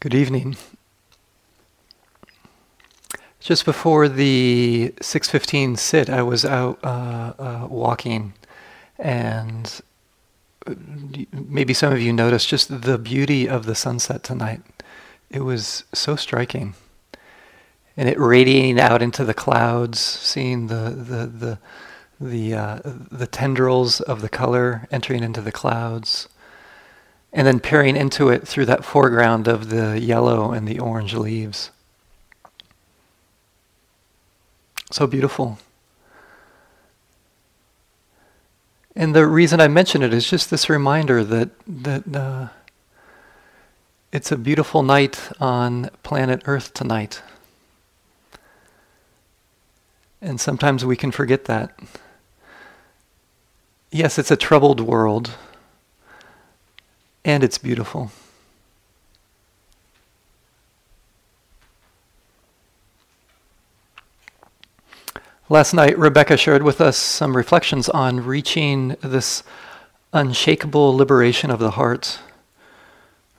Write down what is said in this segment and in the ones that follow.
Good evening. Just before the 6:15 sit, I was out uh, uh, walking, and uh, maybe some of you noticed just the beauty of the sunset tonight. It was so striking, and it radiating out into the clouds, seeing the the the the, uh, the tendrils of the color entering into the clouds and then peering into it through that foreground of the yellow and the orange leaves. So beautiful. And the reason I mention it is just this reminder that that uh, it's a beautiful night on planet Earth tonight. And sometimes we can forget that. Yes, it's a troubled world and it's beautiful. Last night, Rebecca shared with us some reflections on reaching this unshakable liberation of the heart,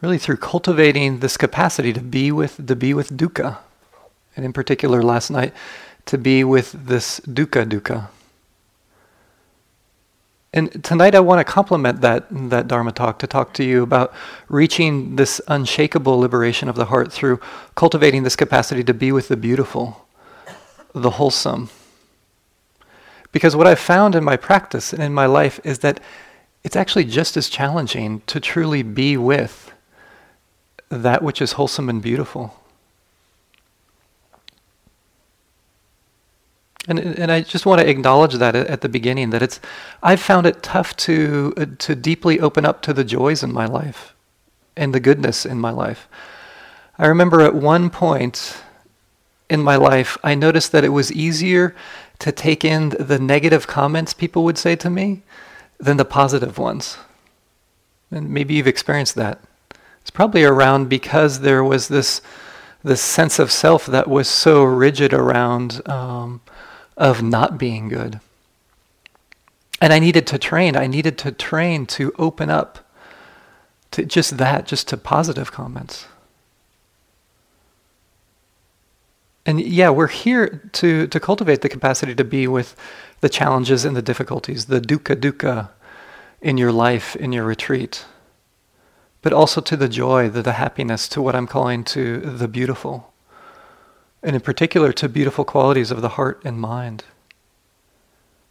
really through cultivating this capacity to be with to be with dukkha, and in particular last night, to be with this dukkha dukkha. And tonight I want to complement that, that Dharma talk to talk to you about reaching this unshakable liberation of the heart through cultivating this capacity to be with the beautiful, the wholesome. Because what I've found in my practice and in my life is that it's actually just as challenging to truly be with that which is wholesome and beautiful. And, and I just want to acknowledge that at the beginning that it's I've found it tough to uh, to deeply open up to the joys in my life and the goodness in my life. I remember at one point in my life I noticed that it was easier to take in the negative comments people would say to me than the positive ones. And maybe you've experienced that. It's probably around because there was this this sense of self that was so rigid around um, of not being good. And I needed to train. I needed to train to open up to just that, just to positive comments. And yeah, we're here to, to cultivate the capacity to be with the challenges and the difficulties, the dukkha dukkha in your life, in your retreat, but also to the joy, the, the happiness, to what I'm calling to the beautiful and in particular to beautiful qualities of the heart and mind,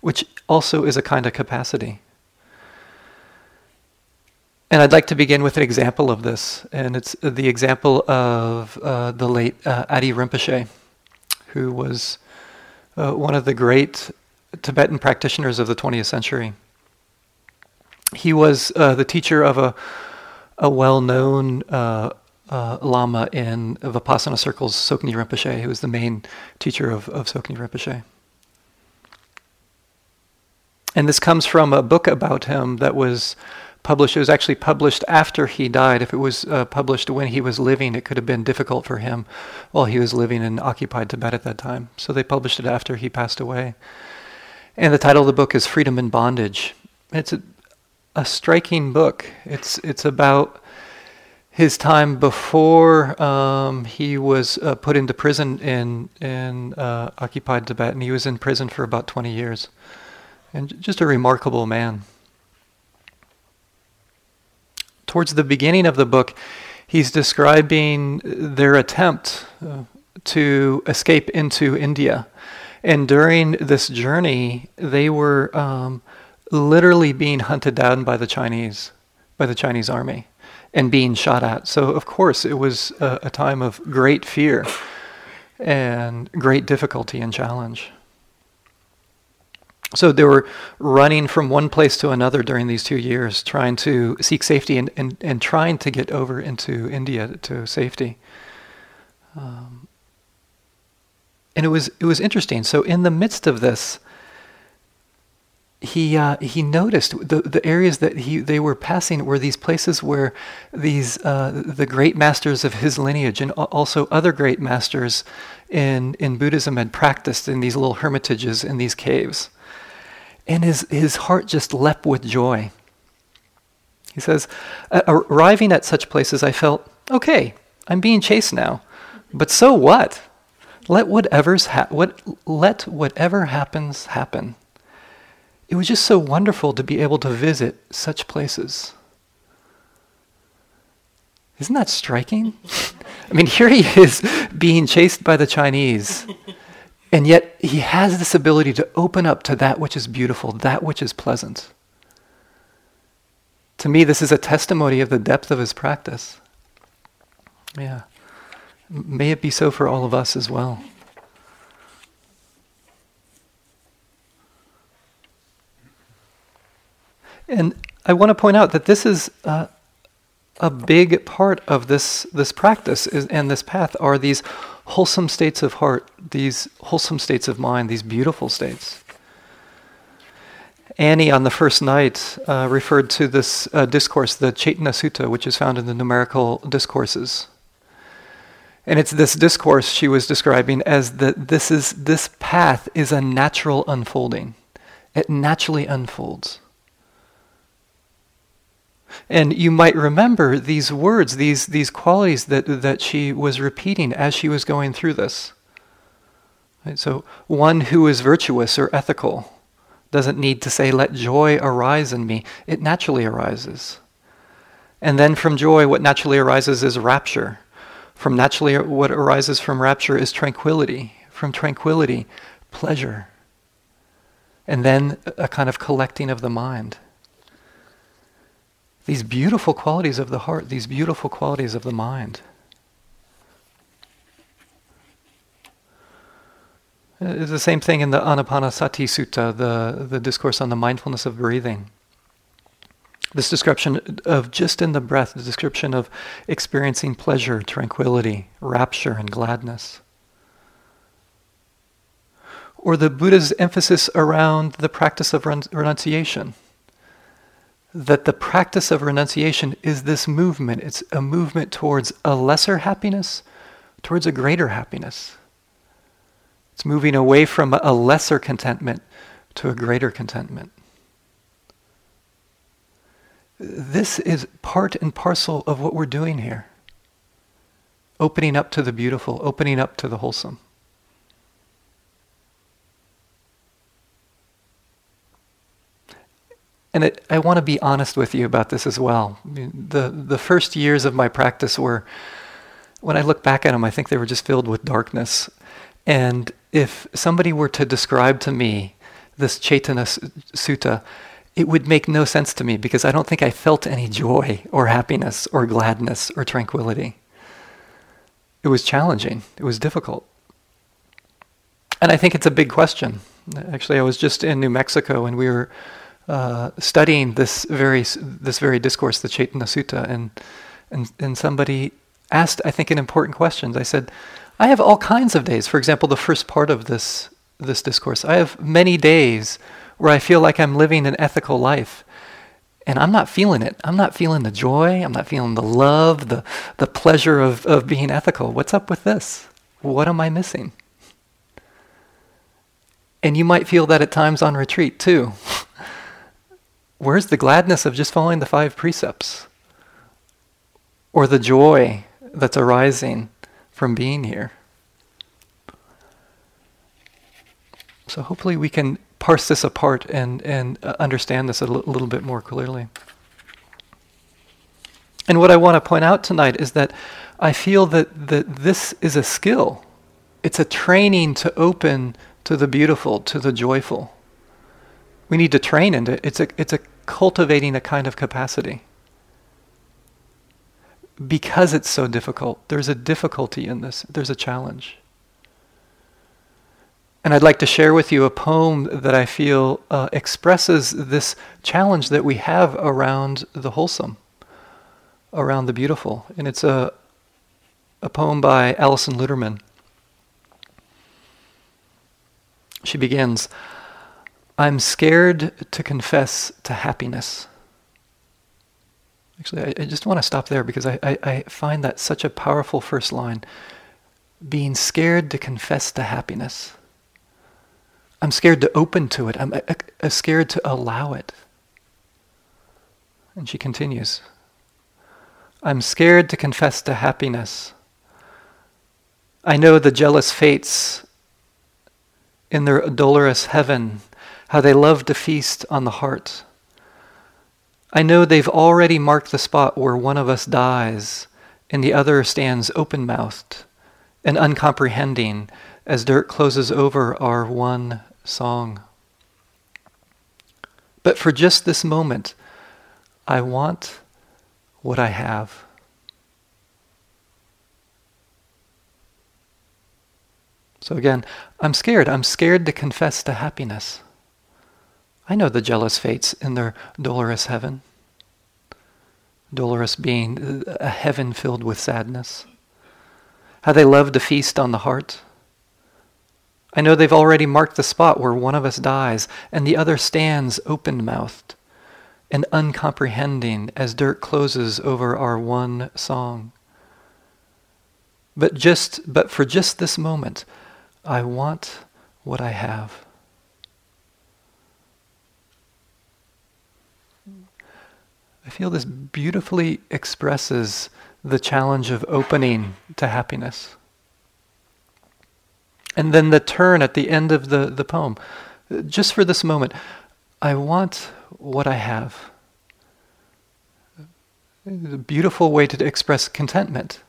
which also is a kind of capacity. And I'd like to begin with an example of this, and it's the example of uh, the late uh, Adeu Rinpoche, who was uh, one of the great Tibetan practitioners of the 20th century. He was uh, the teacher of a, a well known uh, Lama in Vipassana circles, Tsoknyi Rinpoche, who was the main teacher of, of Tsoknyi Rinpoche. And this comes from a book about him that was published. It was actually published after he died. If it was uh, published when he was living, it could have been difficult for him while he was living in occupied Tibet at that time. So they published it after he passed away. And the title of the book is Freedom and Bondage. It's a, a striking book. It's, it's about his time before um, he was uh, put into prison in in uh, occupied Tibet, and he was in prison for about 20 years, and just a remarkable man. Towards the beginning of the book, he's describing their attempt uh, to escape into India, and during this journey, they were um, literally being hunted down by the Chinese, by the Chinese army and being shot at. So, of course, it was a, a time of great fear and great difficulty and challenge. So they were running from one place to another during these two years, trying to seek safety and, and, and trying to get over into India to safety. Um, and it was it was interesting. So in the midst of this, he uh, he noticed the the areas that he they were passing were these places where these uh, the great masters of his lineage and also other great masters in in Buddhism had practiced in these little hermitages in these caves, and his his heart just leapt with joy. He says, arriving at such places, I felt okay. I'm being chased now. But so what? Let whatever's ha- what let whatever happens happen. It was just so wonderful to be able to visit such places. Isn't that striking? I mean, here he is being chased by the Chinese, and yet he has this ability to open up to that which is beautiful, that which is pleasant. To me, this is a testimony of the depth of his practice. Yeah. May it be so for all of us as well. And I want to point out that this is uh, a big part of this this practice is, and this path are these wholesome states of heart, these wholesome states of mind, these beautiful states. Annie on the first night uh, referred to this uh, discourse, the Cetana Sutta, which is found in the numerical discourses. And it's this discourse she was describing as that this is this path is a natural unfolding. It naturally unfolds. And you might remember these words, these, these qualities that, that she was repeating as she was going through this. Right? So, one who is virtuous or ethical doesn't need to say, Let joy arise in me. It naturally arises. And then from joy, what naturally arises is rapture. From naturally, what arises from rapture is tranquility. From tranquility, pleasure. And then a kind of collecting of the mind these beautiful qualities of the heart, these beautiful qualities of the mind. Uh, it's the same thing in the Anapanasati Sutta, the, the discourse on the mindfulness of breathing. This description of just in the breath, the description of experiencing pleasure, tranquility, rapture, and gladness. Or the Buddha's emphasis around the practice of renunciation that the practice of renunciation is this movement. It's a movement towards a lesser happiness, towards a greater happiness. It's moving away from a lesser contentment to a greater contentment. This is part and parcel of what we're doing here. Opening up to the beautiful, opening up to the wholesome. And it, I want to be honest with you about this as well. the, the first years of my practice were, when I look back at them, I think they were just filled with darkness. And if somebody were to describe to me this Cetana Sutta, it would make no sense to me because I don't think I felt any joy or happiness or gladness or tranquility. It was challenging, it was difficult. And I think it's a big question. Actually, I was just in New Mexico and we were uh, studying this very this very discourse, the Cetana Sutta, and and and somebody asked, I think, an important question. I said, I have all kinds of days. For example, the first part of this this discourse, I have many days where I feel like I'm living an ethical life. And I'm not feeling it. I'm not feeling the joy. I'm not feeling the love, the, the pleasure of, of being ethical. What's up with this? What am I missing? And you might feel that at times on retreat too. where's the gladness of just following the five precepts? Or the joy that's arising from being here? So hopefully we can parse this apart and, and uh, understand this a l- little bit more clearly. And what I want to point out tonight is that I feel that, that this is a skill. It's a training to open to the beautiful, to the joyful. We need to train into it. It's a, it's a cultivating a kind of capacity. Because it's so difficult, there's a difficulty in this, there's a challenge. And I'd like to share with you a poem that I feel uh, expresses this challenge that we have around the wholesome, around the beautiful. And it's a, a poem by Alison Luterman. She begins I'm scared to confess to happiness. Actually, I, I just want to stop there because I, I, I, find that such a powerful first line. Being scared to confess to happiness. I'm scared to open to it. I'm uh, uh, scared to allow it. And she continues I'm scared to confess to happiness I know the jealous fates in their dolorous heaven, how they love to feast on the heart. I know they've already marked the spot where one of us dies and the other stands open mouthed and uncomprehending as dirt closes over our one song. But for just this moment, I want what I have. So again, I'm scared. I'm scared to confess to happiness. I know the jealous fates in their dolorous heaven. Dolorous being a heaven filled with sadness. How they love to feast on the heart. I know they've already marked the spot where one of us dies and the other stands open mouthed and uncomprehending as dirt closes over our one song. But just but for just this moment, I want what I have. I feel this beautifully expresses the challenge of opening to happiness. And then the turn at the end of the, the poem. Just for this moment, I want what I have. A beautiful way to express contentment.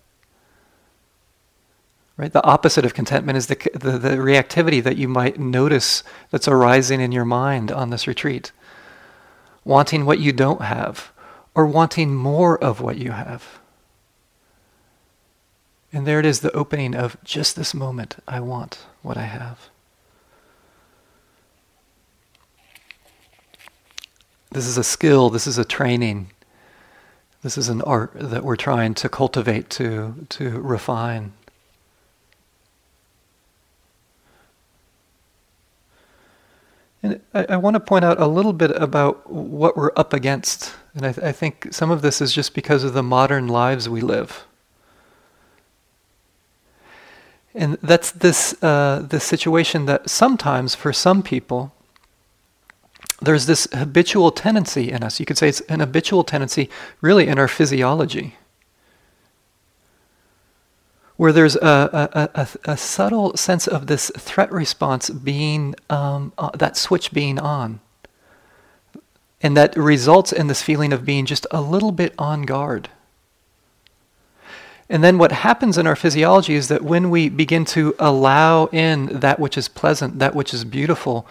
Right? The opposite of contentment is the, the, the reactivity that you might notice that's arising in your mind on this retreat. Wanting what you don't have, or wanting more of what you have. And there it is, the opening of just this moment. I want what I have. This is a skill, this is a training, this is an art that we're trying to cultivate, to, to refine. And I, I want to point out a little bit about what we're up against. And I, th- I think some of this is just because of the modern lives we live. And that's this, uh, this situation that sometimes, for some people, there's this habitual tendency in us. You could say it's an habitual tendency, really, in our physiology where there's a, a, a, a, subtle sense of this threat response being, um, uh, that switch being on. And that results in this feeling of being just a little bit on guard. And then what happens in our physiology is that when we begin to allow in that which is pleasant, that which is beautiful,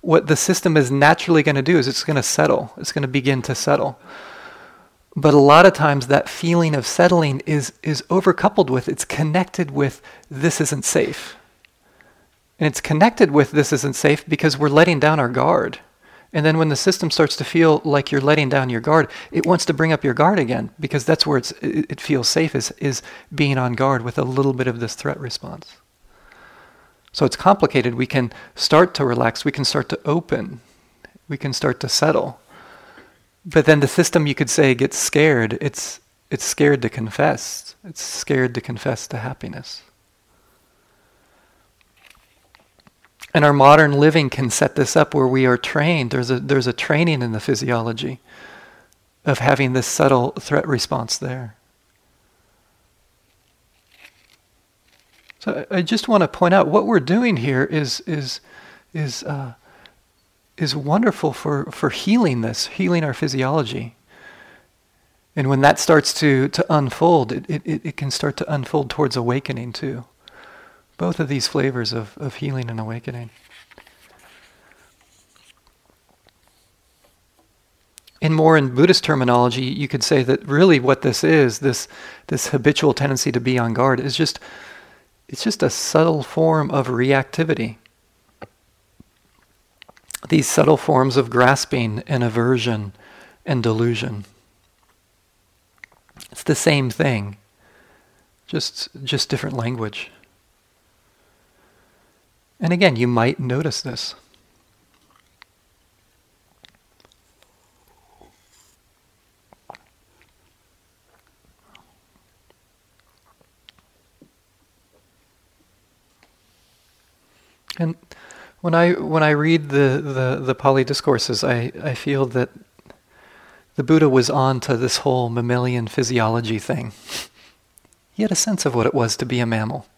what the system is naturally going to do is it's going to settle. It's going to begin to settle. But a lot of times that feeling of settling is, is overcoupled with, it's connected with this isn't safe. And it's connected with this isn't safe because we're letting down our guard. And then when the system starts to feel like you're letting down your guard, it wants to bring up your guard again because that's where it feels safe is, is being on guard with a little bit of this threat response. So it's complicated. We can start to relax, we can start to open, we can start to settle. But then the system, you could say, gets scared. It's, it's scared to confess. It's scared to confess to happiness. And our modern living can set this up where we are trained. There's a, there's a training in the physiology of having this subtle threat response there. So I, just want to point out what we're doing here is, is, is uh, is wonderful for, for healing this, healing our physiology. And when that starts to, to unfold, it, it, it can start to unfold towards awakening too. Both of these flavors of, of healing and awakening. In more in Buddhist terminology, you could say that really what this is, this, this habitual tendency to be on guard, is just it's just a subtle form of reactivity these subtle forms of grasping and aversion and delusion. It's the same thing, just, just different language. And again, you might notice this. And when I when I read the, the, the Pali discourses, I, I feel that the Buddha was on to this whole mammalian physiology thing. He had a sense of what it was to be a mammal.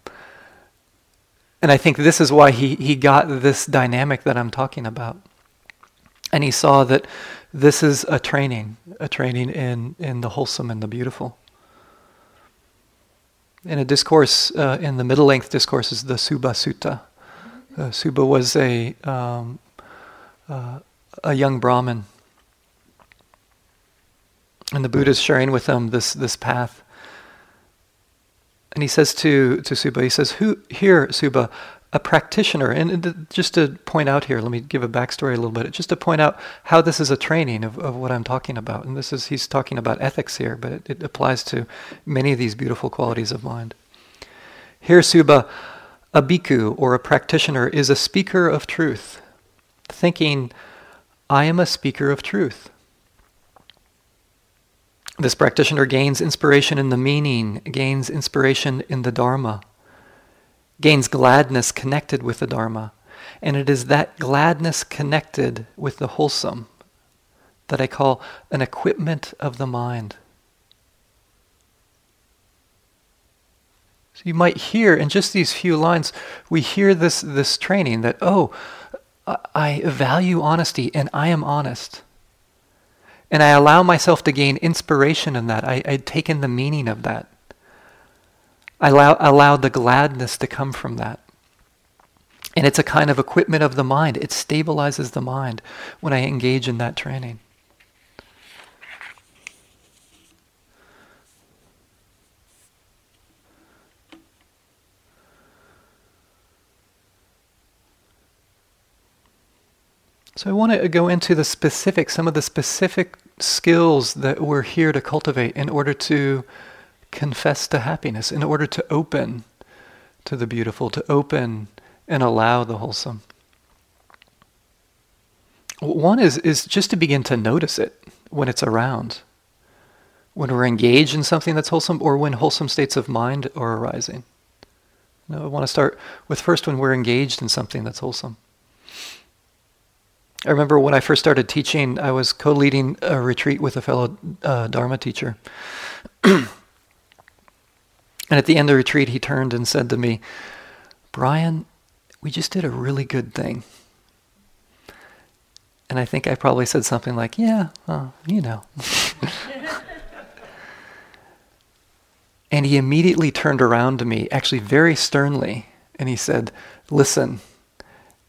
And I think this is why he, he got this dynamic that I'm talking about. And he saw that this is a training, a training in, in the wholesome and the beautiful. In a discourse, uh, in the middle length discourse, is the Subha Sutta. Uh, Subha was a, um, uh, a young Brahmin. And the Buddha is sharing with him this, this path. And he says to, to Subha, he says, Who, Here, Subha, a practitioner, and just to point out here, let me give a backstory a little bit, just to point out how this is a training of, of what I'm talking about. And this is, he's talking about ethics here, but it, it applies to many of these beautiful qualities of mind. Here, Subha, a bhikkhu or a practitioner is a speaker of truth, thinking, I am a speaker of truth. This practitioner gains inspiration in the meaning, gains inspiration in the Dharma, gains gladness connected with the Dharma. And it is that gladness connected with the wholesome that I call an equipment of the mind. So you might hear in just these few lines, we hear this, this training that, oh, I value honesty and I am honest. And I allow myself to gain inspiration in that. I, I take in the meaning of that. I allow, allow the gladness to come from that. And it's a kind of equipment of the mind. It stabilizes the mind when I engage in that training. So I want to go into the specific, some of the specific skills that we're here to cultivate in order to confess to happiness, in order to open to the beautiful, to open and allow the wholesome. One is, is just to begin to notice it when it's around, when we're engaged in something that's wholesome, or when wholesome states of mind are arising. You know, I want to start with first when we're engaged in something that's wholesome. I remember when I first started teaching, I was co leading a retreat with a fellow uh, Dharma teacher. and at the end of the retreat, he turned and said to me, Brian, we just did a really good thing. And I think I probably said something like, Yeah, well, you know. and he immediately turned around to me, actually very sternly, and he said, Listen,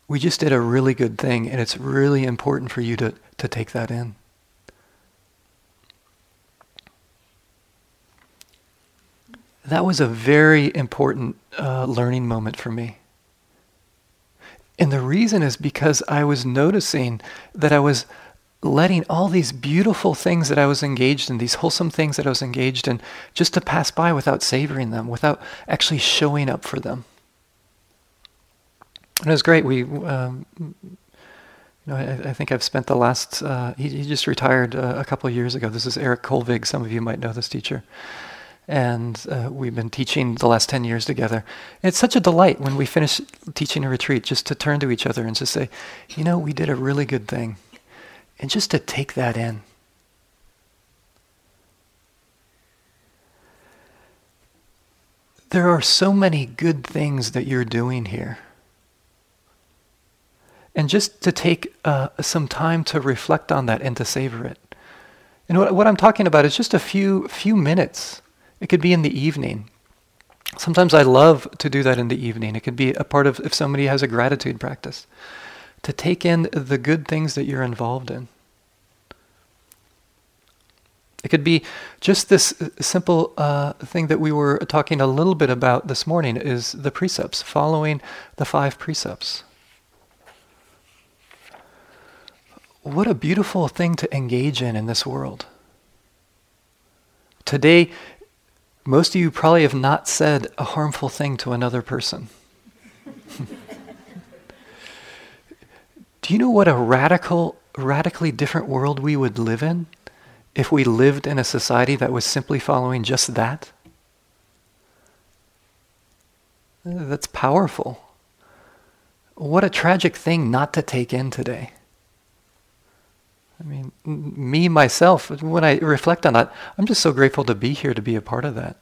we just did a really good thing, and it's really important for you to, to take that in. That was a very important uh, learning moment for me. And the reason is because I was noticing that I was letting all these beautiful things that I was engaged in, these wholesome things that I was engaged in, just to pass by without savoring them, without actually showing up for them. It was great. We, um, you know, I, I, think I've spent the last. Uh, he, he, just retired uh, a couple of years ago. This is Eric Kolvig. Some of you might know this teacher, and uh, we've been teaching the last ten years together. And it's such a delight when we finish teaching a retreat, just to turn to each other and just say, you know, we did a really good thing, and just to take that in. There are so many good things that you're doing here and just to take uh, some time to reflect on that and to savor it. And what, what I'm talking about is just a few few minutes. It could be in the evening. Sometimes I love to do that in the evening. It could be a part of if somebody has a gratitude practice, to take in the good things that you're involved in. It could be just this simple uh, thing that we were talking a little bit about this morning is the precepts, following the five precepts. What a beautiful thing to engage in in this world. Today, most of you probably have not said a harmful thing to another person. Do you know what a radical, radically different world we would live in if we lived in a society that was simply following just that? That's powerful. What a tragic thing not to take in today. I mean, me, myself, when I reflect on that, I'm just so grateful to be here to be a part of that.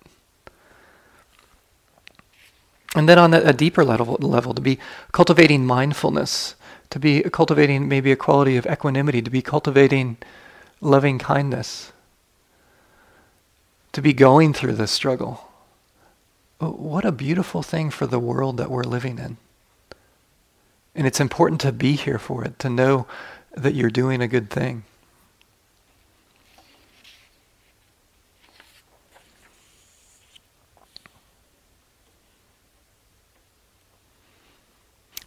And then on a, deeper level, level, to be cultivating mindfulness, to be cultivating maybe a quality of equanimity, to be cultivating loving kindness, to be going through this struggle. Oh, what a beautiful thing for the world that we're living in. And it's important to be here for it, to know that you're doing a good thing.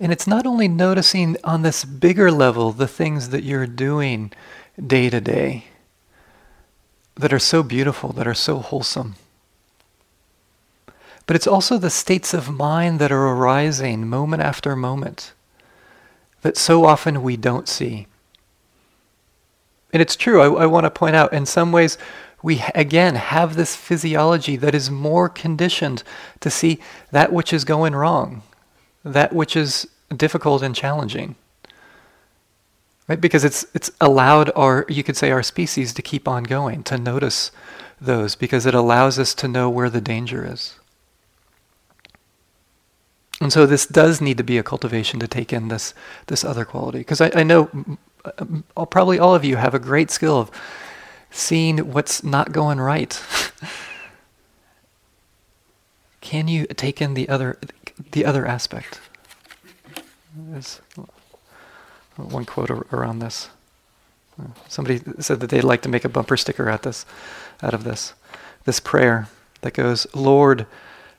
And it's not only noticing on this bigger level the things that you're doing day to day that are so beautiful, that are so wholesome. But it's also the states of mind that are arising moment after moment that so often we don't see. And it's true, I, I want to point out, in some ways, we again have this physiology that is more conditioned to see that which is going wrong, that which is difficult and challenging. Right? Because it's it's allowed our you could say our species to keep on going, to notice those, because it allows us to know where the danger is. And so this does need to be a cultivation to take in this this other quality. Because I, I know probably all of you have a great skill of seeing what's not going right. Can you take in the other the other aspect? There's one quote around this. Somebody said that they'd like to make a bumper sticker out this, out of this, this prayer that goes, "Lord,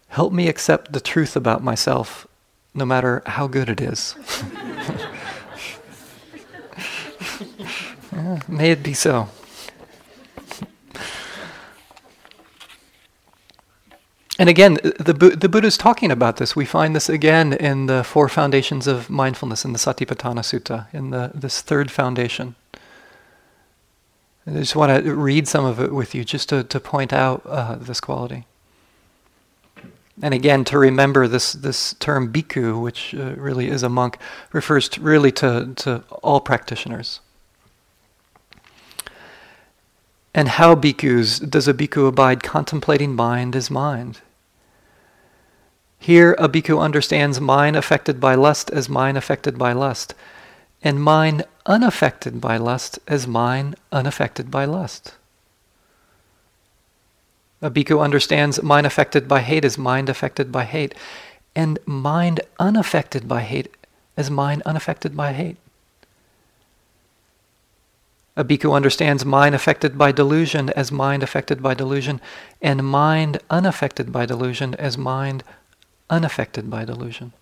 help me accept the truth about myself, no matter how good it is." yeah, may it be so. And again, the, the Buddha is talking about this. We find this again in the four foundations of mindfulness in the Satipatthana Sutta, in the, this third foundation. I just want to read some of it with you just to, to point out uh, this quality. And again, to remember this, this term bhikkhu, which uh, really is a monk, refers to really to, to all practitioners. And how bhikkhus does a bhikkhu abide contemplating mind as mind? Here, a bhikkhu understands mind affected by lust as mind affected by lust, and mind unaffected by lust as mind unaffected by lust. A bhikkhu understands mind affected by hate as mind affected by hate, and mind unaffected by hate as mind unaffected by hate. A bhikkhu understands mind affected by delusion as mind affected by delusion, and mind unaffected by delusion as mind unaffected by delusion.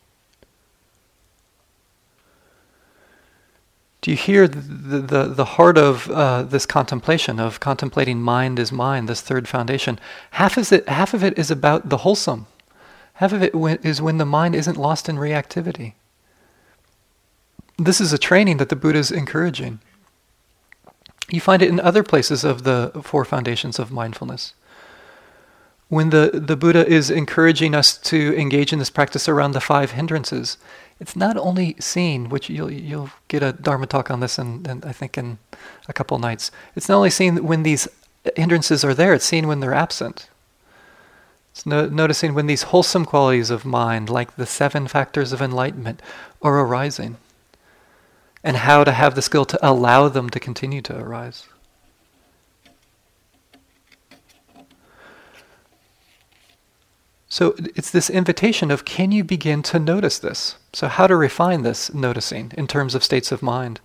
Do you hear the, the, the heart of uh, this contemplation, of contemplating mind is mind, this third foundation? Half, is it, half of it is about the wholesome. Half of it is when the mind isn't lost in reactivity. This is a training that the Buddha is encouraging. You find it in other places of the four foundations of mindfulness when the, the Buddha is encouraging us to engage in this practice around the five hindrances, it's not only seen, which you'll, you'll get a Dharma talk on this, and I think in a couple nights. It's not only seen when these hindrances are there, it's seen when they're absent. It's no, noticing when these wholesome qualities of mind, like the seven factors of enlightenment, are arising, and how to have the skill to allow them to continue to arise. So it's this invitation of can you begin to notice this? So, how to refine this noticing in terms of states of mind?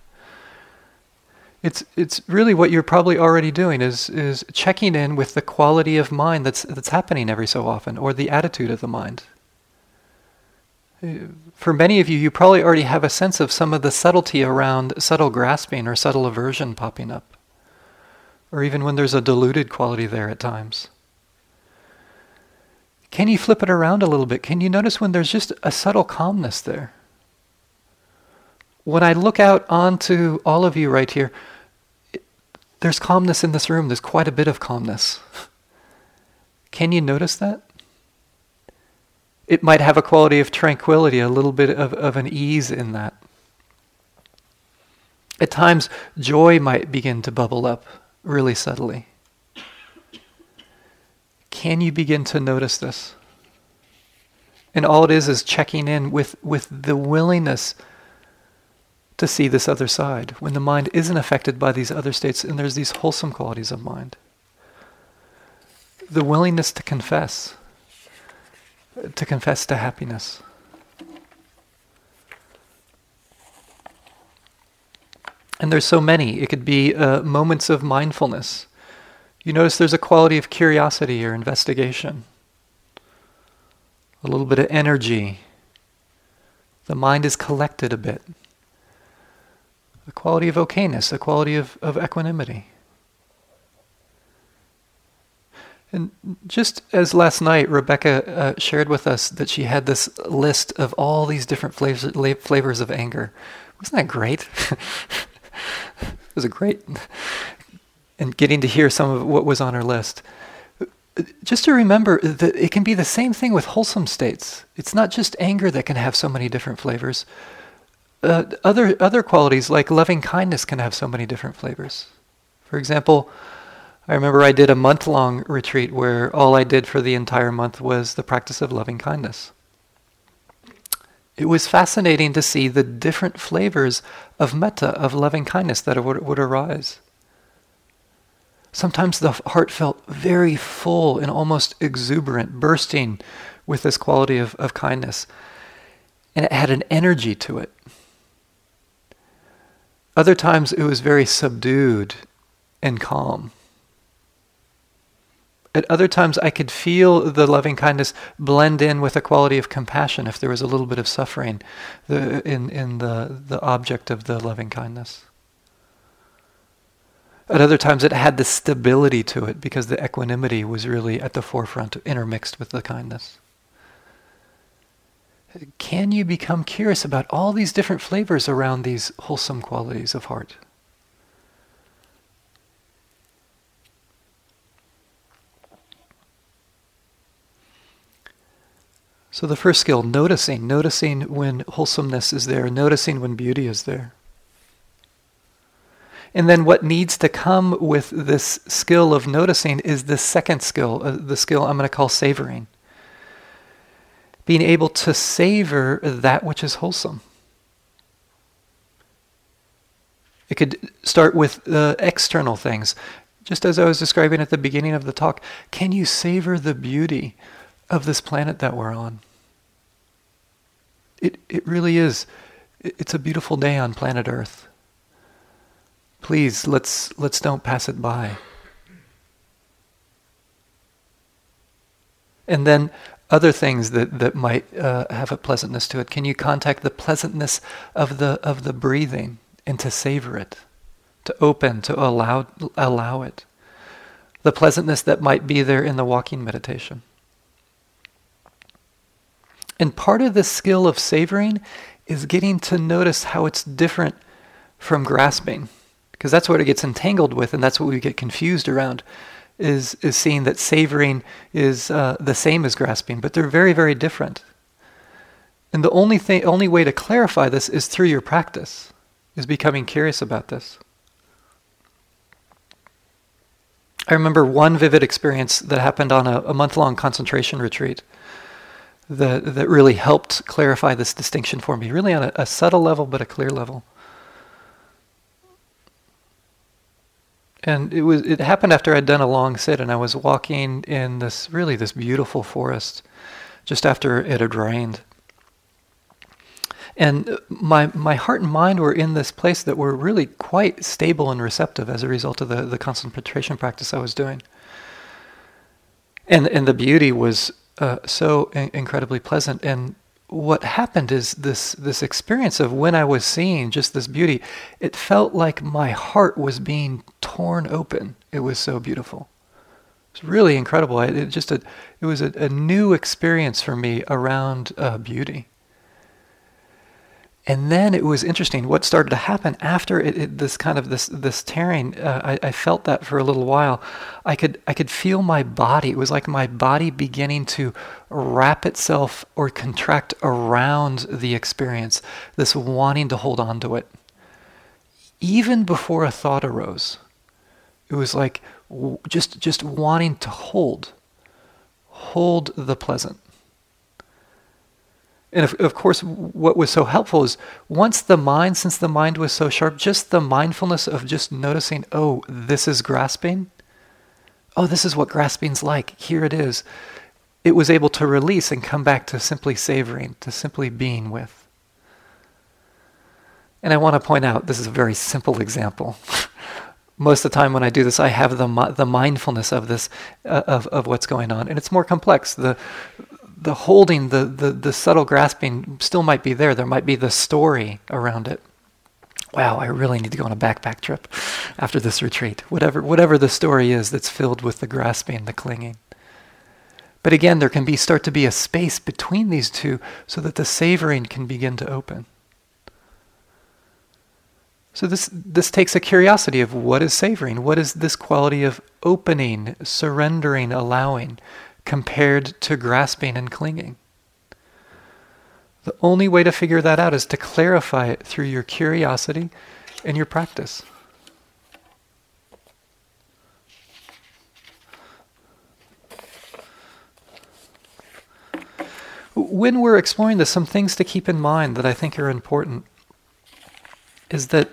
It's, it's really what you're probably already doing is, is checking in with the quality of mind that's, that's happening every so often, or the attitude of the mind. Uh, For many of you, you probably already have a sense of some of the subtlety around subtle grasping or subtle aversion popping up, or even when there's a diluted quality there at times. Can you flip it around a little bit? Can you notice when there's just a subtle calmness there? When I look out onto all of you right here, it, there's calmness in this room. There's quite a bit of calmness. Can you notice that? It might have a quality of tranquility, a little bit of, of an ease in that. At times, joy might begin to bubble up really subtly. Can you begin to notice this? And all it is is checking in with, with the willingness to see this other side when the mind isn't affected by these other states and there's these wholesome qualities of mind. The willingness to confess, to confess to happiness. And there's so many. It could be uh, moments of mindfulness. You notice there's a quality of curiosity or investigation, a little bit of energy. The mind is collected a bit. A quality of okayness, a quality of, of equanimity. And just as last night, Rebecca uh, shared with us that she had this list of all these different flavors, flavors of anger. Wasn't that great? it was a great, and getting to hear some of what was on her list. Just to remember that it can be the same thing with wholesome states. It's not just anger that can have so many different flavors. Uh, other other qualities like loving kindness can have so many different flavors. For example, I remember I did a month long retreat where all I did for the entire month was the practice of loving kindness it was fascinating to see the different flavors of metta, of loving kindness that would, would arise. Sometimes the heart felt very full and almost exuberant, bursting with this quality of, of kindness. And it had an energy to it. Other times it was very subdued and calm. At other times, I could feel the loving kindness blend in with a quality of compassion if there was a little bit of suffering the, in, in the, the object of the loving kindness. At other times, it had the stability to it because the equanimity was really at the forefront, intermixed with the kindness. Can you become curious about all these different flavors around these wholesome qualities of heart? So the first skill, noticing, noticing when wholesomeness is there, noticing when beauty is there. And then what needs to come with this skill of noticing is the second skill, uh, the skill I'm going to call savoring. Being able to savor that which is wholesome. It could start with external things. Just as I was describing at the beginning of the talk, can you savor the beauty of this planet that we're on. It, it really is. It's a beautiful day on planet Earth. Please, let's, let's don't pass it by. And then other things that, that might uh, have a pleasantness to it. Can you contact the pleasantness of the, of the breathing and to savor it, to open, to allow, allow it? The pleasantness that might be there in the walking meditation. And part of the skill of savoring is getting to notice how it's different from grasping. Because that's what it gets entangled with, and that's what we get confused around, is, is seeing that savoring is uh, the same as grasping, but they're very, very different. And the only, thing, only way to clarify this is through your practice, is becoming curious about this. I remember one vivid experience that happened on a, a month long concentration retreat that that really helped clarify this distinction for me, really on a, a subtle level but a clear level. And it was it happened after I'd done a long sit and I was walking in this really this beautiful forest just after it had rained. And my my heart and mind were in this place that were really quite stable and receptive as a result of the, the concentration practice I was doing. And and the beauty was uh, so in- incredibly pleasant. And what happened is this this experience of when I was seeing just this beauty, it felt like my heart was being torn open. It was so beautiful. It's really incredible. It, it just a, it was a, a, new experience for me around uh, beauty. And then it was interesting. What started to happen after it, it, this kind of this this tearing, uh, I, I, felt that for a little while. I could I could feel my body. It was like my body beginning to wrap itself or contract around the experience. This wanting to hold on to it, even before a thought arose. It was like just just wanting to hold, hold the pleasant. And of, of course, what was so helpful is once the mind, since the mind was so sharp, just the mindfulness of just noticing, oh, this is grasping. Oh, this is what grasping's like. Here it is. It was able to release and come back to simply savoring, to simply being with. And I want to point out this is a very simple example. Most of the time when I do this, I have the the mindfulness of this uh, of of what's going on, and it's more complex. the the holding, the, the, the subtle grasping still might be there. There might be the story around it. Wow, I really need to go on a backpack trip after this retreat. Whatever, whatever the story is that's filled with the grasping, the clinging. But again, there can be start to be a space between these two so that the savoring can begin to open. So this this takes a curiosity of what is savoring? What is this quality of opening, surrendering, allowing? Compared to grasping and clinging. The only way to figure that out is to clarify it through your curiosity and your practice. When we're exploring this, some things to keep in mind that I think are important is that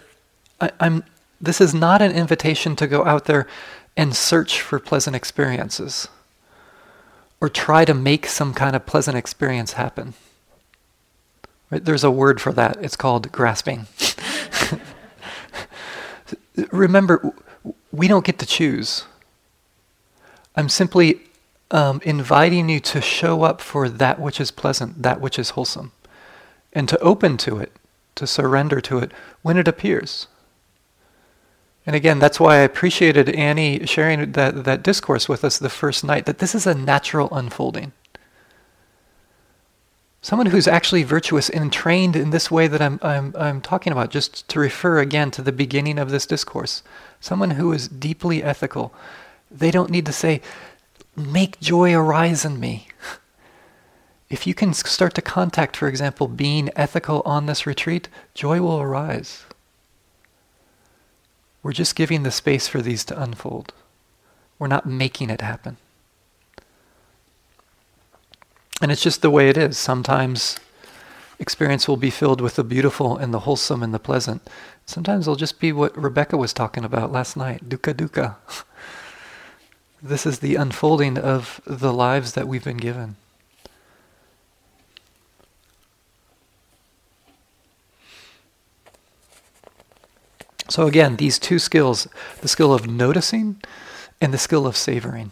I, am this is not an invitation to go out there and search for pleasant experiences or try to make some kind of pleasant experience happen. Right? There's a word for that. It's called grasping. Remember, we don't get to choose. I'm simply um, inviting you to show up for that which is pleasant, that which is wholesome, and to open to it, to surrender to it when it appears. And again, that's why I appreciated Annie sharing that, that discourse with us the first night, that this is a natural unfolding. Someone who's actually virtuous and trained in this way that I'm, I'm, I'm talking about, just to refer again to the beginning of this discourse. Someone who is deeply ethical. They don't need to say, make joy arise in me. If you can start to contact, for example, being ethical on this retreat, joy will arise. We're just giving the space for these to unfold. We're not making it happen. And it's just the way it is. Sometimes experience will be filled with the beautiful and the wholesome and the pleasant. Sometimes it'll just be what Rebecca was talking about last night dukkha dukkha. this is the unfolding of the lives that we've been given. So, again, these two skills the skill of noticing and the skill of savoring.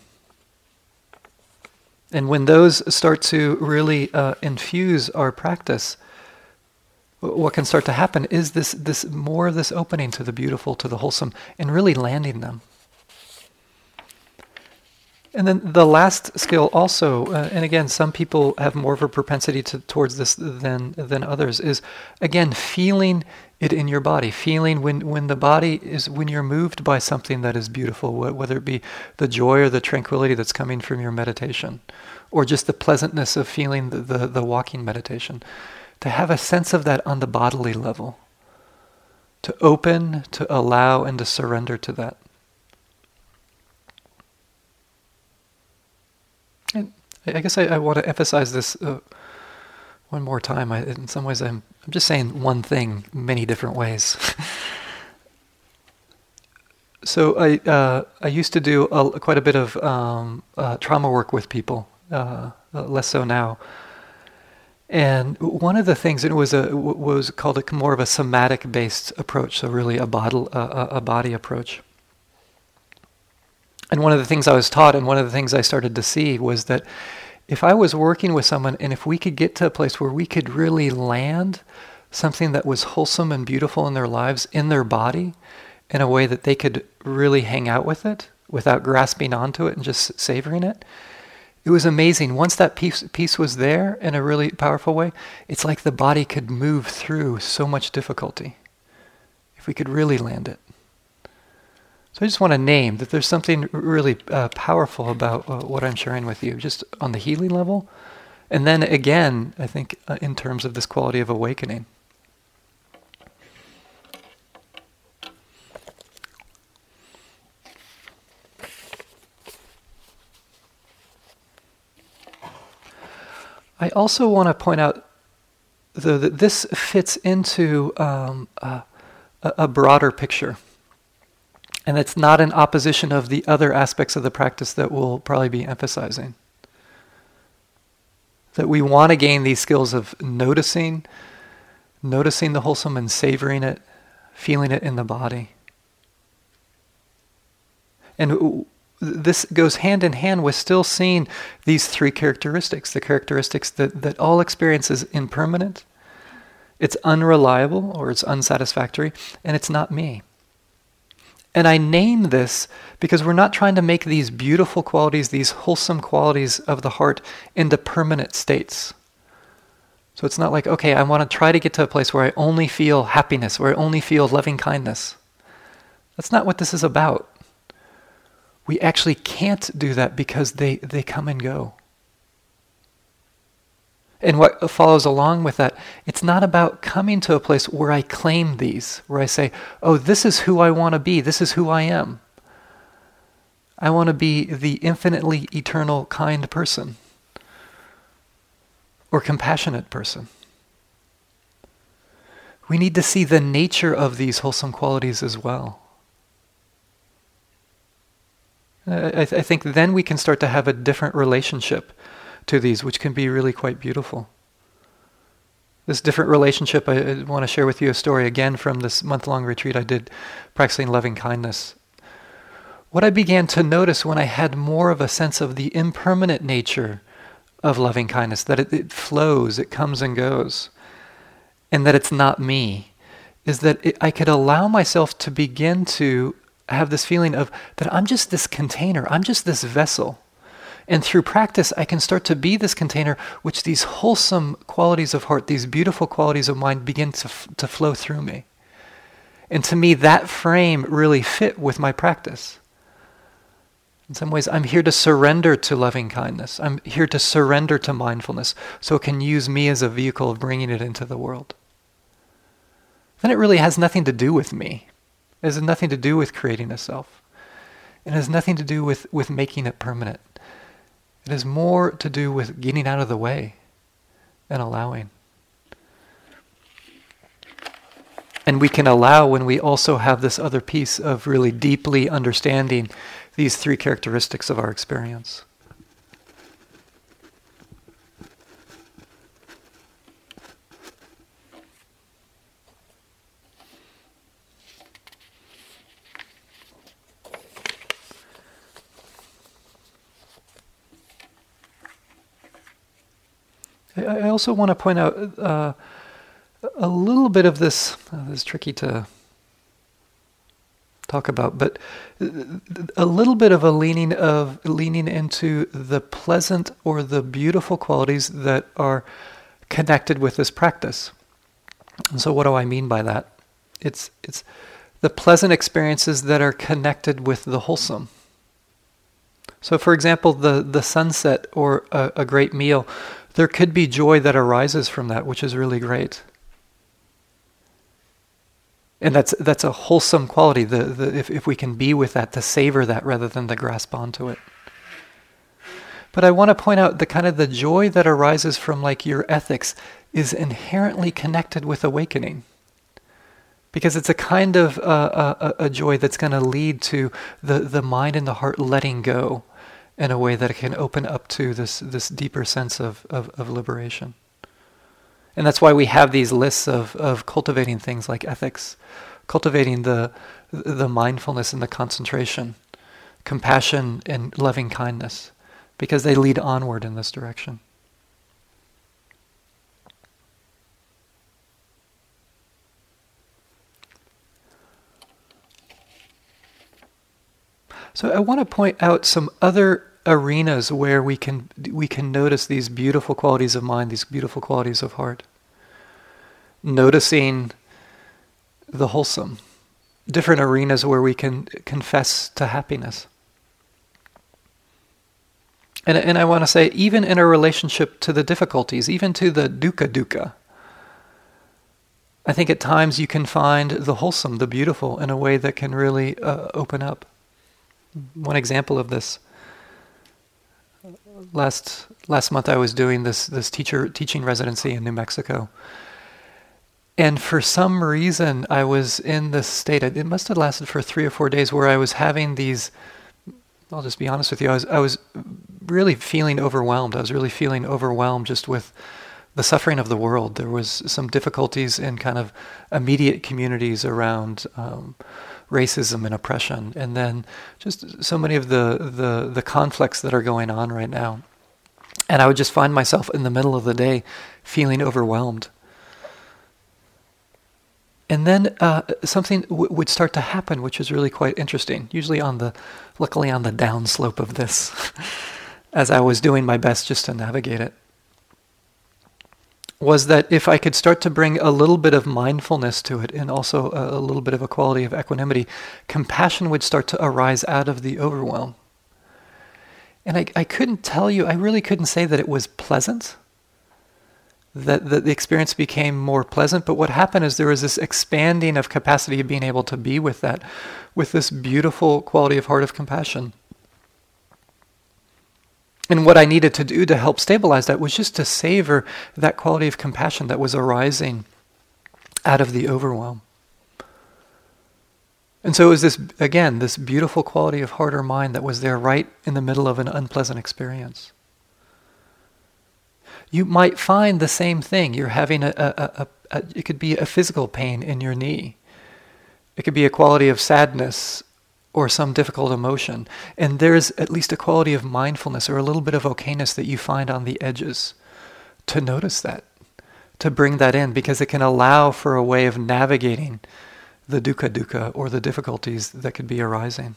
And when those start to really uh, infuse our practice, what can start to happen is this, this more of this opening to the beautiful, to the wholesome, and really landing them. And then the last skill also, uh, and again, some people have more of a propensity to, towards this than than others, is again feeling it in your body, feeling when when the body is when you're moved by something that is beautiful, whether it be the joy or the tranquility that's coming from your meditation, or just the pleasantness of feeling the, the, the walking meditation, to have a sense of that on the bodily level, to open, to allow, and to surrender to that. And I guess I, I want to emphasize this uh, one more time. I, in some ways, I'm, I'm just saying one thing many different ways. so I uh, I used to do a, quite a bit of um, uh, trauma work with people, uh, uh less so now. And one of the things it was a was called a more of a somatic based approach, so really a body a, a body approach. And one of the things I was taught, and one of the things I started to see, was that if I was working with someone and if we could get to a place where we could really land something that was wholesome and beautiful in their lives, in their body, in a way that they could really hang out with it without grasping onto it and just savoring it, it was amazing. Once that piece, piece was there in a really powerful way, it's like the body could move through so much difficulty if we could really land it. So I just want to name that there's something really uh, powerful about uh, what I'm sharing with you, just on the healing level. And then again, I think uh, in terms of this quality of awakening. I also want to point out though, that this fits into um, a, a broader picture. And it's not in opposition of the other aspects of the practice that we'll probably be emphasizing. That we want to gain these skills of noticing, noticing the wholesome and savoring it, feeling it in the body. And this goes hand in hand with still seeing these three characteristics the characteristics that, that all experience is impermanent, it's unreliable or it's unsatisfactory, and it's not me. And I name this because we're not trying to make these beautiful qualities, these wholesome qualities of the heart into permanent states. So it's not like, okay, I want to try to get to a place where I only feel happiness, where I only feel loving kindness. That's not what this is about. We actually can't do that because they, they come and go. And what follows along with that, it's not about coming to a place where I claim these, where I say, oh, this is who I want to be, this is who I am. I want to be the infinitely eternal kind person or compassionate person. We need to see the nature of these wholesome qualities as well. I, th- I, think then we can start to have a different relationship to these, which can be really quite beautiful. This different relationship, I, I want to share with you a story again from this month long retreat I did practicing loving kindness. What I began to notice when I had more of a sense of the impermanent nature of loving kindness, that it, it flows, it comes and goes, and that it's not me, is that it, I could allow myself to begin to have this feeling of that I'm just this container, I'm just this vessel. And through practice, I can start to be this container, which these wholesome qualities of heart, these beautiful qualities of mind begin to, f- to flow through me. And to me, that frame really fit with my practice. In some ways, I'm here to surrender to loving kindness. I'm here to surrender to mindfulness so it can use me as a vehicle of bringing it into the world. Then it really has nothing to do with me. It has nothing to do with creating a self. It has nothing to do with, with making it permanent. It has more to do with getting out of the way and allowing. And we can allow when we also have this other piece of really deeply understanding these three characteristics of our experience. I also want to point out uh, a little bit of this. Uh, this is tricky to talk about, but a little bit of a leaning of leaning into the pleasant or the beautiful qualities that are connected with this practice. And so, what do I mean by that? It's it's the pleasant experiences that are connected with the wholesome. So, for example, the the sunset or a, a great meal, there could be joy that arises from that, which is really great. And that's that's a wholesome quality. The, the, if, if we can be with that, to savor that rather than to grasp onto it. But I want to point out the kind of the joy that arises from like your ethics is inherently connected with awakening. Because it's a kind of uh, a, a joy that's going to lead to the, the mind and the heart letting go in a way that it can open up to this, this deeper sense of, of, of liberation. And that's why we have these lists of, of cultivating things like ethics, cultivating the, the mindfulness and the concentration, compassion and loving kindness, because they lead onward in this direction. So I want to point out some other arenas where we can we can notice these beautiful qualities of mind, these beautiful qualities of heart. Noticing the wholesome, different arenas where we can confess to happiness. And, and I want to say, even in a relationship to the difficulties, even to the dukkha dukkha, I think at times you can find the wholesome, the beautiful, in a way that can really uh, open up. One example of this last last month I was doing this this teacher teaching residency in New Mexico, And for some reason, I was in this state. It must have lasted for three or four days where I was having these. I'll just be honest with you. I was, I was really feeling overwhelmed. I was really feeling overwhelmed just with the suffering of the world. There was some difficulties in kind of immediate communities around um, racism and oppression, and then just so many of the, the the conflicts that are going on right now. And I would just find myself in the middle of the day feeling overwhelmed. And then uh, something w- would start to happen, which is really quite interesting. Usually on the, luckily on the downslope of this, as I was doing my best just to navigate it, was that if I could start to bring a little bit of mindfulness to it and also a, little bit of a quality of equanimity, compassion would start to arise out of the overwhelm. And I, I couldn't tell you, I really couldn't say that it was pleasant, that, that the experience became more pleasant. But what happened is there was this expanding of capacity of being able to be with that, with this beautiful quality of heart of compassion. And what I needed to do to help stabilize that was just to savor that quality of compassion that was arising out of the overwhelm. And so it was this, again, this beautiful quality of heart or mind that was there right in the middle of an unpleasant experience. You might find the same thing. You're having a, a, a, a, it could be a physical pain in your knee. It could be a quality of sadness or some difficult emotion. And there's at least a quality of mindfulness or a little bit of okayness that you find on the edges to notice that, to bring that in, because it can allow for a way of navigating the dukkha dukkha or the difficulties that could be arising.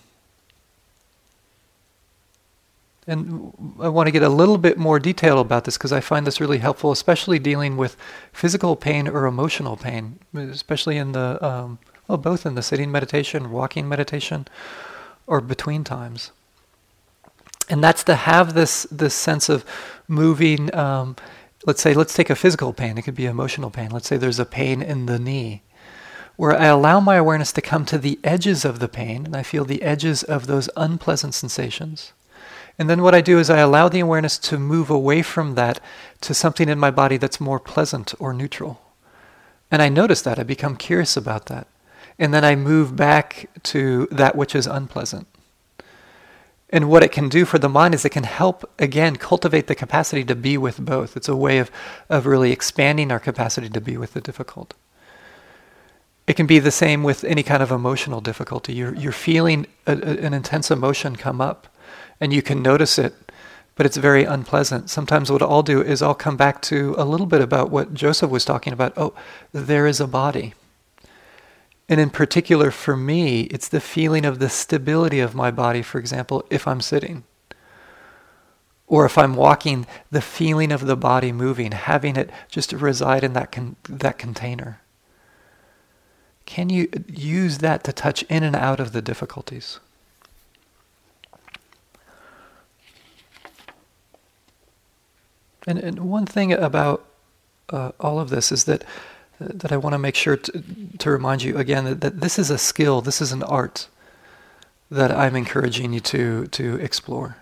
And I want to get a little bit more detailed about this because I find this really helpful, especially dealing with physical pain or emotional pain, especially in the, um, well, both in the sitting meditation, walking meditation, or between times. And that's to have this, this sense of moving. Um, let's say, let's take a physical pain. It could be emotional pain. Let's say there's a pain in the knee where I allow my awareness to come to the edges of the pain and I feel the edges of those unpleasant sensations. And then what I do is I allow the awareness to move away from that to something in my body that's more pleasant or neutral. And I notice that, I become curious about that. And then I move back to that which is unpleasant. And what it can do for the mind is it can help, again, cultivate the capacity to be with both. It's a way of, of really expanding our capacity to be with the difficult. It can be the same with any kind of emotional difficulty. You're, you're feeling a, a, an intense emotion come up, and you can notice it, but it's very unpleasant. Sometimes what I'll do is I'll come back to a little bit about what Joseph was talking about. Oh, there is a body. And in particular, for me, it's the feeling of the stability of my body, for example, if I'm sitting. Or if I'm walking, the feeling of the body moving, having it just reside in that, con- that container. Can you use that to touch in and out of the difficulties? And, and one thing about uh, all of this is that that I want to make sure to, to remind you again that, that this is a skill, this is an art that I'm encouraging you to to explore.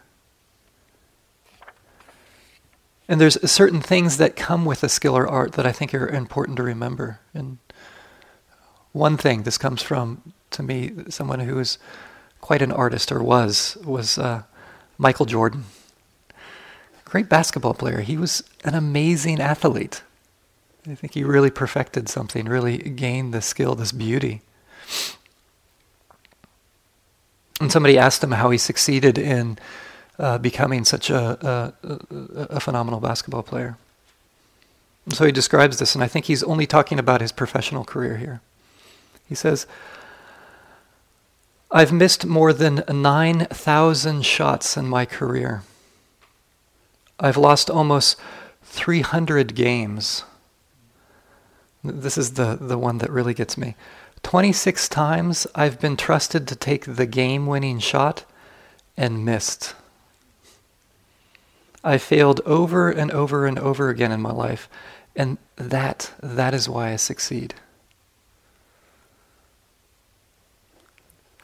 And there's certain things that come with a skill or art that I think are important to remember. And one thing. This comes from, to me, someone who is quite an artist or was, was uh, Michael Jordan. Great basketball player. He was an amazing athlete. I think he really perfected something, really gained the skill, this beauty. And somebody asked him how he succeeded in uh, becoming such a, a, a, phenomenal basketball player. And so he describes this, and I think he's only talking about his professional career here. He says, I've missed more than 9,000 shots in my career. I've lost almost 300 games. This is the, the one that really gets me. 26 times I've been trusted to take the game winning shot and missed. I failed over and over and over again in my life, and that that is why I succeed.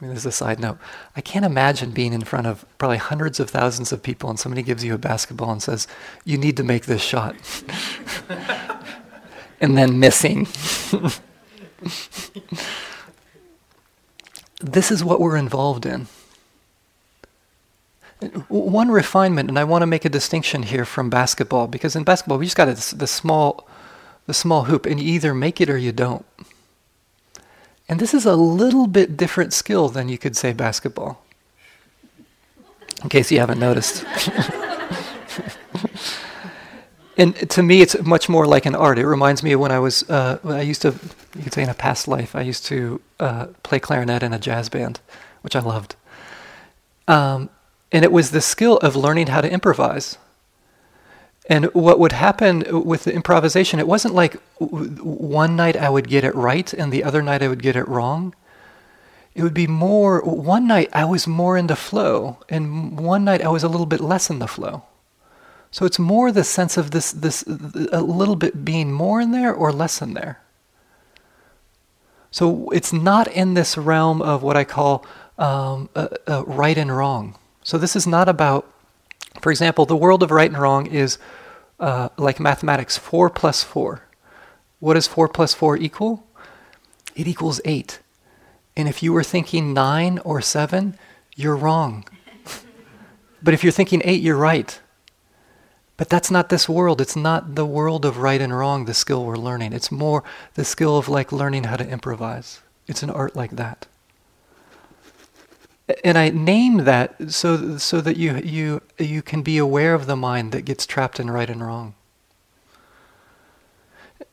I mean, as a side note, I can't imagine being in front of probably hundreds of thousands of people and somebody gives you a basketball and says, You need to make this shot. and then missing. this is what we're involved in. One refinement, and I want to make a distinction here from basketball, because in basketball we just got a, the small, the small hoop, and you either make it or you don't. And this is a little bit different skill than you could say basketball. In case you haven't noticed. and to me, it's much more like an art. It reminds me of when I was, uh, I used to, you could say in a past life, I used to uh, play clarinet in a jazz band, which I loved. Um, and it was the skill of learning how to improvise. And what would happen with the improvisation, it wasn't like one night I would get it right and the other night I would get it wrong. It would be more, one night I was more in the flow, and one night I was a little bit less in the flow. So it's more the sense of this, this a little bit being more in there or less in there. So it's not in this realm of what I call um, uh, uh, right and wrong. So this is not about, for example, the world of right and wrong is uh, like mathematics 4 plus 4. What does 4 plus 4 equal? It equals 8. And if you were thinking 9 or 7, you're wrong. but if you're thinking 8, you're right. But that's not this world. It's not the world of right and wrong, the skill we're learning. It's more the skill of like learning how to improvise. It's an art like that and I name that so so that you you you can be aware of the mind that gets trapped in right and wrong.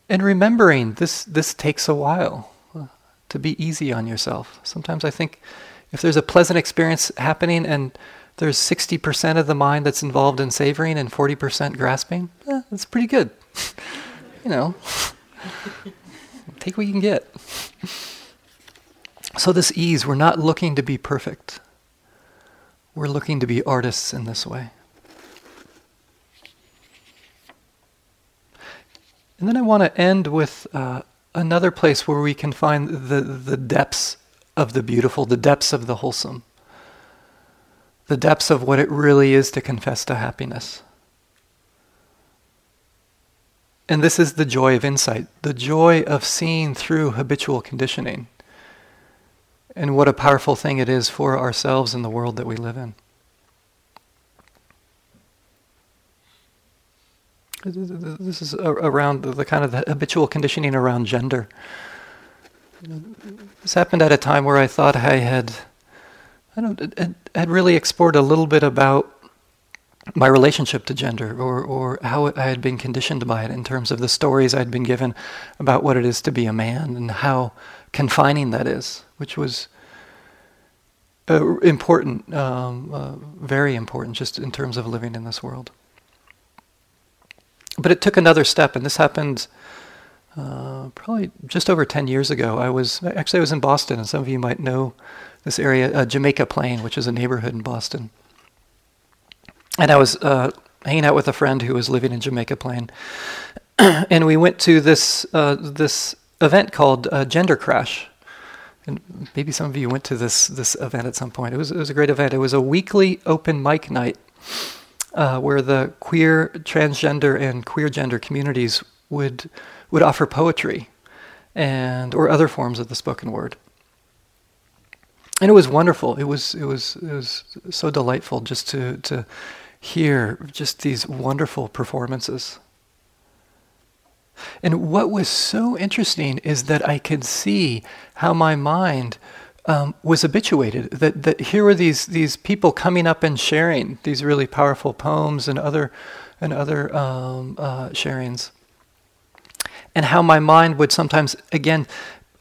And remembering this this takes a while to be easy on yourself. Sometimes I think if there's a pleasant experience happening and there's 60% of the mind that's involved in savoring and 40% grasping, eh, that's pretty good. you know, take what you can get. So, this ease, we're not looking to be perfect. We're looking to be artists in this way. And then I want to end with uh, another place where we can find the, the depths of the beautiful, the depths of the wholesome, the depths of what it really is to confess to happiness. And this is the joy of insight, the joy of seeing through habitual conditioning and what a powerful thing it is for ourselves and the world that we live in. This is around the kind of the habitual conditioning around gender. This happened at a time where I thought I had, I don't, really explored a little bit about my relationship to gender or, or how I had been conditioned by it in terms of the stories I'd been given about what it is to be a man and how confining that is which was uh, important, um, uh, very important, just in terms of living in this world. But it took another step, and this happened uh, probably just over 10 years ago. I was actually I was in Boston, and some of you might know this area, uh, Jamaica Plain, which is a neighborhood in Boston. And I was uh, hanging out with a friend who was living in Jamaica Plain, and we went to this uh, this event called Gender Crash and maybe some of you went to this this event at some point. It was it was a great event. It was a weekly open mic night uh, where the queer, transgender, and queer gender communities would would offer poetry and or other forms of the spoken word. And it was wonderful. It was it was it was so delightful just to to hear just these wonderful performances. And what was so interesting is that I could see how my mind um, was habituated. That that here were these these people coming up and sharing these really powerful poems and other and other um, uh, sharings, and how my mind would sometimes again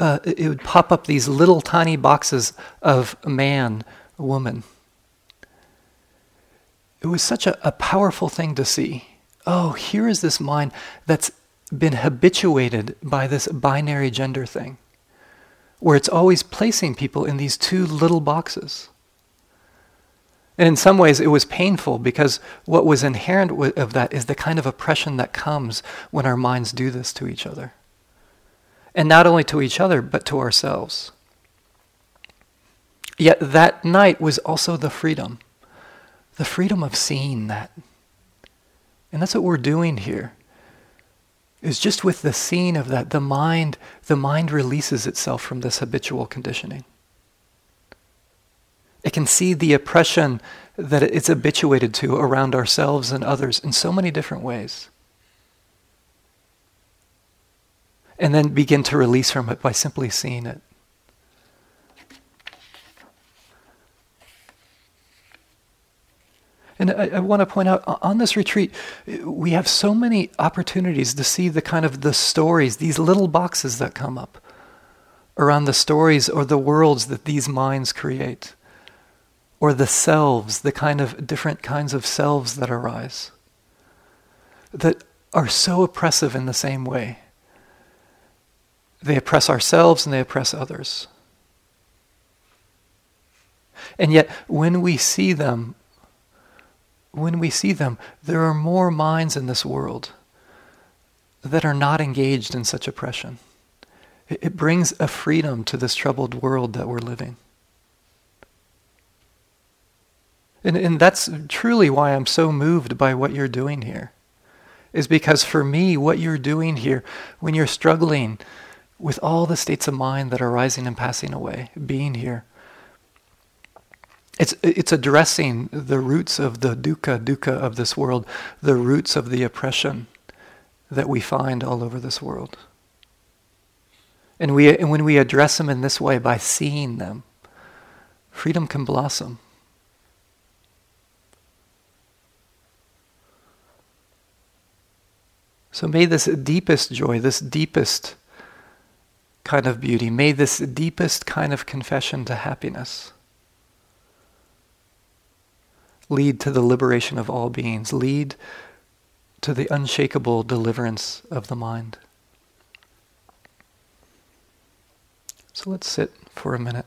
uh, it would pop up these little tiny boxes of man, woman. It was such a, a powerful thing to see. Oh, here is this mind that's been habituated by this binary gender thing, where it's always placing people in these two little boxes. And in some ways, it was painful because what was inherent of that is the kind of oppression that comes when our minds do this to each other. And not only to each other, but to ourselves. Yet that night was also the freedom the freedom of seeing that. And that's what we're doing here is just with the seeing of that, the mind, the mind releases itself from this habitual conditioning. It can see the oppression that it's habituated to around ourselves and others in so many different ways. And then begin to release from it by simply seeing it. And I, I want to point out on this retreat, we have so many opportunities to see the kind of the stories, these little boxes that come up around the stories or the worlds that these minds create or the selves, the kind of different kinds of selves that arise, that are so oppressive in the same way. They oppress ourselves and they oppress others. And yet, when we see them, when we see them, there are more minds in this world that are not engaged in such oppression. It, brings a freedom to this troubled world that we're living. And, and that's truly why I'm so moved by what you're doing here. Is because for me, what you're doing here, when you're struggling with all the states of mind that are rising and passing away, being here, it's, it's addressing the roots of the dukkha, dukkha of this world, the roots of the oppression that we find all over this world. And, we, and when we address them in this way, by seeing them, freedom can blossom. So may this deepest joy, this deepest kind of beauty, may this deepest kind of confession to happiness lead to the liberation of all beings, lead to the unshakable deliverance of the mind. So let's sit for a minute.